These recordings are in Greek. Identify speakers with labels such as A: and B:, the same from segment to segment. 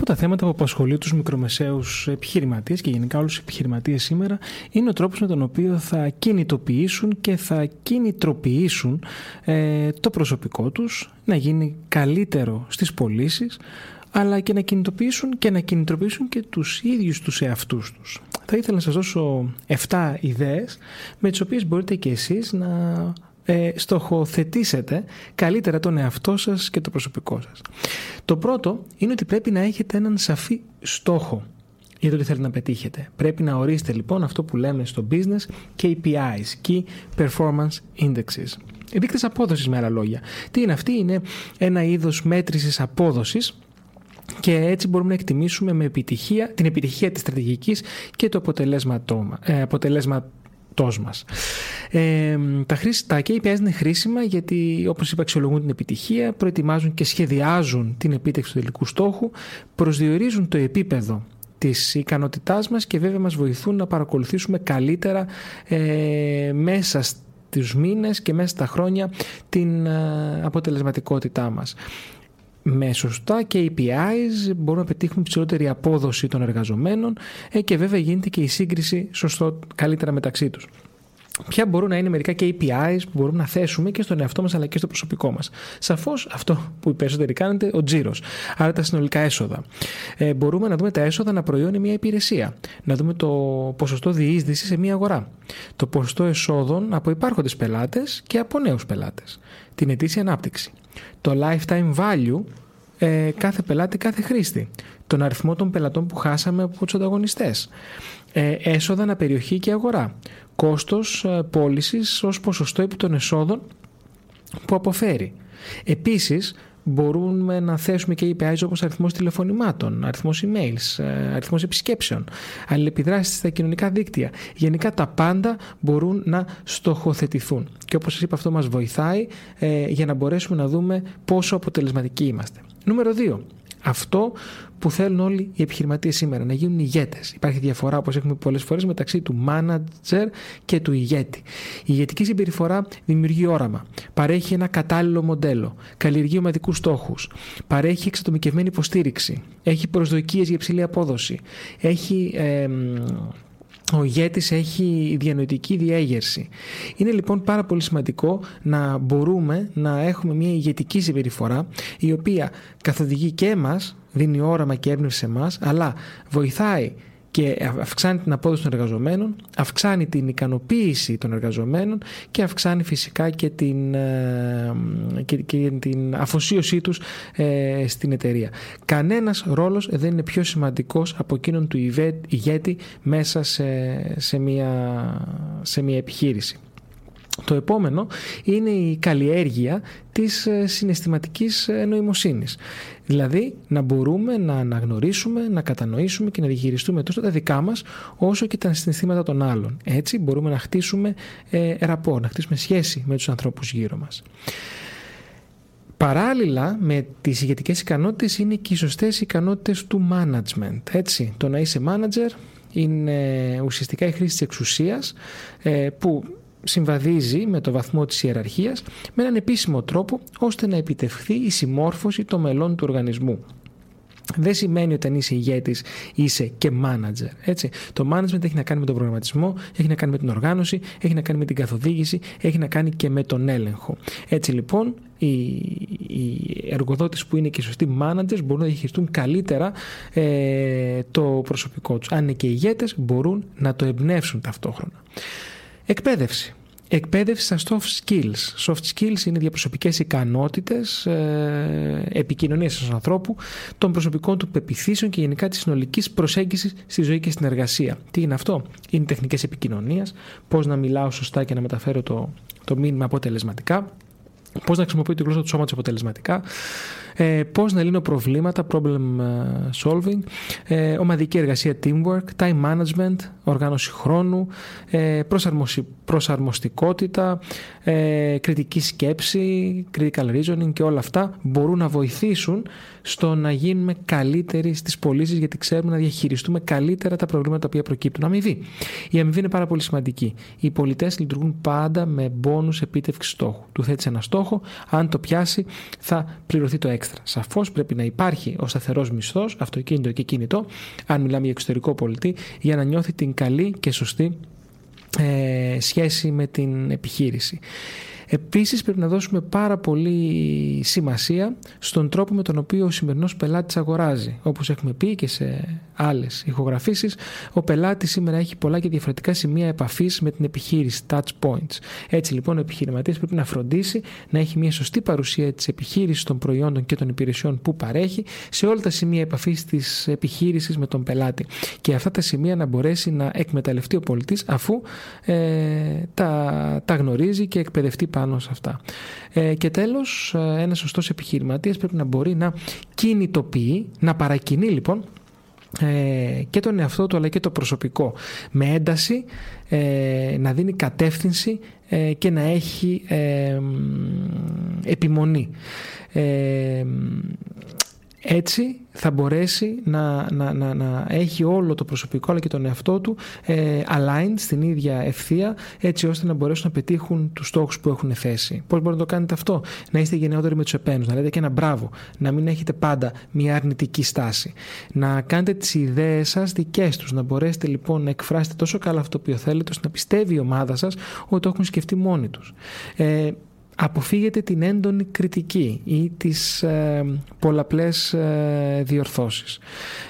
A: Από τα θέματα που απασχολεί τους μικρομεσαίους επιχειρηματίες και γενικά όλους τους επιχειρηματίες σήμερα είναι ο τρόπος με τον οποίο θα κινητοποιήσουν και θα κινητροποιήσουν ε, το προσωπικό τους να γίνει καλύτερο στις πωλήσεις, αλλά και να κινητοποιήσουν και να κινητροποιήσουν και τους ίδιους τους εαυτούς τους. Θα ήθελα να σας δώσω 7 ιδέες με τις οποίες μπορείτε και εσείς να ε, στοχοθετήσετε καλύτερα τον εαυτό σας και το προσωπικό σας. Το πρώτο είναι ότι πρέπει να έχετε έναν σαφή στόχο για το τι θέλετε να πετύχετε. Πρέπει να ορίσετε λοιπόν αυτό που λέμε στο business KPIs, Key Performance Indexes. Δείκτες απόδοσης με άλλα λόγια. Τι είναι αυτή, είναι ένα είδος μέτρησης απόδοσης και έτσι μπορούμε να εκτιμήσουμε με επιτυχία, την επιτυχία της στρατηγικής και το ε, αποτελέσμα μας. Ε, τα, χρήσι, τα KPIs είναι χρήσιμα γιατί όπως είπα αξιολογούν την επιτυχία, προετοιμάζουν και σχεδιάζουν την επίτευξη του τελικού στόχου, προσδιορίζουν το επίπεδο της ικανότητάς μας και βέβαια μας βοηθούν να παρακολουθήσουμε καλύτερα ε, μέσα στους μήνες και μέσα στα χρόνια την ε, αποτελεσματικότητά μας με σωστά KPIs μπορούμε να πετύχουμε ψηλότερη απόδοση των εργαζομένων ε, και βέβαια γίνεται και η σύγκριση σωστό καλύτερα μεταξύ τους. Ποια μπορούν να είναι μερικά KPIs που μπορούμε να θέσουμε και στον εαυτό μας αλλά και στο προσωπικό μας. Σαφώς αυτό που οι περισσότεροι κάνετε, ο τζίρος. Άρα τα συνολικά έσοδα. Ε, μπορούμε να δούμε τα έσοδα να προϊόνει μια υπηρεσία. Να δούμε το ποσοστό διείσδυσης σε μια αγορά. Το ποσοστό εσόδων από υπάρχοντες πελάτες και από νέους πελάτες. Την ετήσια ανάπτυξη το lifetime value ε, κάθε πελάτη, κάθε χρήστη. Τον αριθμό των πελατών που χάσαμε από τους ανταγωνιστές. Ε, έσοδα αναπεριοχή και αγορά. Κόστος ε, πώλησης ως ποσοστό επί των εσόδων που αποφέρει. Επίσης, μπορούμε να θέσουμε και KPIs όπως αριθμός τηλεφωνημάτων, αριθμός emails, ε, αριθμός επισκέψεων, αλληλεπιδράσεις στα κοινωνικά δίκτυα. Γενικά τα πάντα μπορούν να στοχοθετηθούν. Και όπως σας είπα αυτό μας βοηθάει ε, για να μπορέσουμε να δούμε πόσο αποτελεσματικοί είμαστε. Νούμερο 2 αυτό που θέλουν όλοι οι επιχειρηματίες σήμερα, να γίνουν ηγέτες. Υπάρχει διαφορά, όπως έχουμε πολλές φορές, μεταξύ του manager και του ηγέτη. Η ηγετική συμπεριφορά δημιουργεί όραμα, παρέχει ένα κατάλληλο μοντέλο, καλλιεργεί ομαδικούς στόχους, παρέχει εξατομικευμένη υποστήριξη, έχει προσδοκίες για υψηλή απόδοση, έχει. Ε, ο ηγέτης έχει διανοητική διέγερση. Είναι λοιπόν πάρα πολύ σημαντικό να μπορούμε να έχουμε μια ηγετική συμπεριφορά η οποία καθοδηγεί και εμάς, δίνει όραμα και έμπνευση σε εμάς, αλλά βοηθάει και αυξάνει την απόδοση των εργαζομένων, αυξάνει την ικανοποίηση των εργαζομένων και αυξάνει φυσικά και την, ε, και, την αφοσίωσή τους ε, στην εταιρεία. Κανένας ρόλος δεν είναι πιο σημαντικός από εκείνον του ηγέτη μέσα σε, σε, μια, σε μια επιχείρηση. Το επόμενο είναι η καλλιέργεια της ε, συναισθηματικής ε, νοημοσύνης. Δηλαδή να μπορούμε να αναγνωρίσουμε, να κατανοήσουμε και να διαχειριστούμε τόσο τα δικά μας όσο και τα συναισθήματα των άλλων. Έτσι μπορούμε να χτίσουμε ε, ραπό, να χτίσουμε σχέση με τους ανθρώπους γύρω μας. Παράλληλα με τις ηγετικές ικανότητες είναι και οι σωστές ικανότητες του management. Έτσι, το να είσαι manager είναι ουσιαστικά η χρήση της εξουσίας που συμβαδίζει με το βαθμό της ιεραρχίας με έναν επίσημο τρόπο ώστε να επιτευχθεί η συμμόρφωση των μελών του οργανισμού. Δεν σημαίνει ότι αν είσαι ηγέτης είσαι και manager. Έτσι. Το management έχει να κάνει με τον προγραμματισμό, έχει να κάνει με την οργάνωση, έχει να κάνει με την καθοδήγηση, έχει να κάνει και με τον έλεγχο. Έτσι λοιπόν, οι, οι εργοδότες που είναι και σωστοί managers μπορούν να διαχειριστούν καλύτερα ε, το προσωπικό τους. Αν είναι και ηγέτες, μπορούν να το εμπνεύσουν ταυτόχρονα. Εκπαίδευση. Εκπαίδευση στα soft skills. Soft skills είναι διαπροσωπικές ικανότητες ε, επικοινωνίας στους ανθρώπου, των προσωπικών του πεπιθήσεων και γενικά της συνολικής προσέγγισης στη ζωή και στην εργασία. Τι είναι αυτό; Είναι τεχνικές επικοινωνίας, πώς να μιλάω σωστά και να μεταφέρω το, το μήνυμα αποτελεσματικά, πώς να χρησιμοποιώ τη γλώσσα του σώματος αποτελεσματικά, ε, πώς να λύνω προβλήματα, problem ε, solving, ε, ομαδική εργασία, teamwork, time management, οργάνωση χρόνου, ε, προσαρμοστικότητα, ε, κριτική σκέψη, critical reasoning και όλα αυτά μπορούν να βοηθήσουν στο να γίνουμε καλύτεροι στις πωλήσεις γιατί ξέρουμε να διαχειριστούμε καλύτερα τα προβλήματα που προκύπτουν. Αμοιβή. Η αμοιβή είναι πάρα πολύ σημαντική. Οι πολιτές λειτουργούν πάντα με μπόνου επίτευξη στόχου. Του θέτεις ένα στόχο, αν το πιάσει θα πληρωθεί το έξτρα. Σαφώς πρέπει να υπάρχει ο σταθερός μισθός, αυτοκίνητο και κινητό, αν μιλάμε για εξωτερικό πολιτή, για να νιώθει την καλή και σωστή ε, σχέση με την επιχείρηση. Επίσης πρέπει να δώσουμε πάρα πολύ σημασία στον τρόπο με τον οποίο ο σημερινός πελάτης αγοράζει. Όπως έχουμε πει και σε άλλες ηχογραφήσεις, ο πελάτης σήμερα έχει πολλά και διαφορετικά σημεία επαφής με την επιχείρηση, touch points. Έτσι λοιπόν ο επιχειρηματίας πρέπει να φροντίσει να έχει μια σωστή παρουσία της επιχείρησης των προϊόντων και των υπηρεσιών που παρέχει σε όλα τα σημεία επαφής της επιχείρησης με τον πελάτη. Και αυτά τα σημεία να μπορέσει να εκμεταλλευτεί ο πολιτής αφού ε, τα, τα γνωρίζει και εκπαιδευτεί πάνω σε αυτά. Ε, και τέλος, ε, ένας σωστός επιχειρηματίας πρέπει να μπορεί να κινητοποιεί, να παρακινεί λοιπόν ε, και τον εαυτό του αλλά και το προσωπικό με ένταση ε, να δίνει κατεύθυνση ε, και να έχει επιμονή έτσι θα μπορέσει να, να, να, να έχει όλο το προσωπικό αλλά και τον εαυτό του ε, aligned στην ίδια ευθεία έτσι ώστε να μπορέσουν να πετύχουν τους στόχους που έχουν θέσει. Πώς μπορείτε να το κάνετε αυτό; Να είστε γενναιότεροι με τους επένους, να λέτε και ένα μπράβο, να μην έχετε πάντα μια αρνητική στάση. Να κάνετε τις ιδέες σας δικές τους, να μπορέσετε λοιπόν να εκφράσετε τόσο καλά αυτό που θέλετε ώστε να πιστεύει η ομάδα σας ότι το έχουν σκεφτεί μόνοι τους. Ε, αποφύγετε την έντονη κριτική ή τις ε, πολλαπλές ε, διορθώσεις.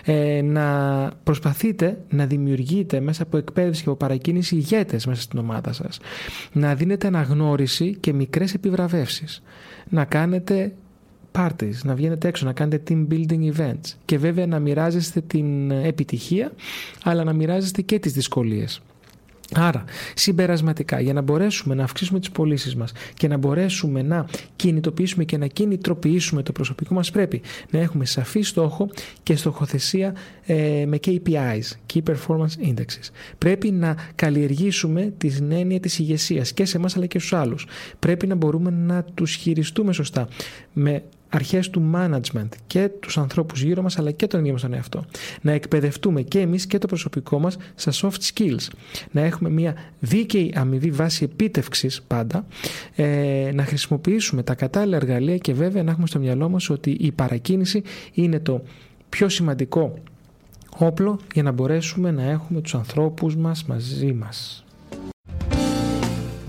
A: Ε, να προσπαθείτε να δημιουργείτε μέσα από εκπαίδευση και από παρακίνηση ηγέτες μέσα στην ομάδα σας. Να δίνετε αναγνώριση και μικρές επιβραβεύσεις. Να κάνετε parties, να βγαίνετε έξω, να κάνετε team building events και βέβαια να μοιράζεστε την επιτυχία αλλά να μοιράζεστε και τις δυσκολίες. Άρα, συμπερασματικά, για να μπορέσουμε να αυξήσουμε τις πωλήσεις μας και να μπορέσουμε να κινητοποιήσουμε και να κινητροποιήσουμε το προσωπικό μας, πρέπει να έχουμε σαφή στόχο και στοχοθεσία ε, με KPIs, Key Performance Indexes. Πρέπει να καλλιεργήσουμε την έννοια της ηγεσίας και σε εμάς αλλά και στους άλλους. Πρέπει να μπορούμε να τους χειριστούμε σωστά με αρχές του management και τους ανθρώπους γύρω μας αλλά και τον ίδιο μας τον εαυτό. Να εκπαιδευτούμε και εμείς και το προσωπικό μας στα soft skills. Να έχουμε μια δίκαιη αμοιβή βάση επίτευξης πάντα. Ε, να χρησιμοποιήσουμε τα κατάλληλα εργαλεία και βέβαια να έχουμε στο μυαλό μας ότι η παρακίνηση είναι το πιο σημαντικό όπλο για να μπορέσουμε να έχουμε τους ανθρώπους μας μαζί μας.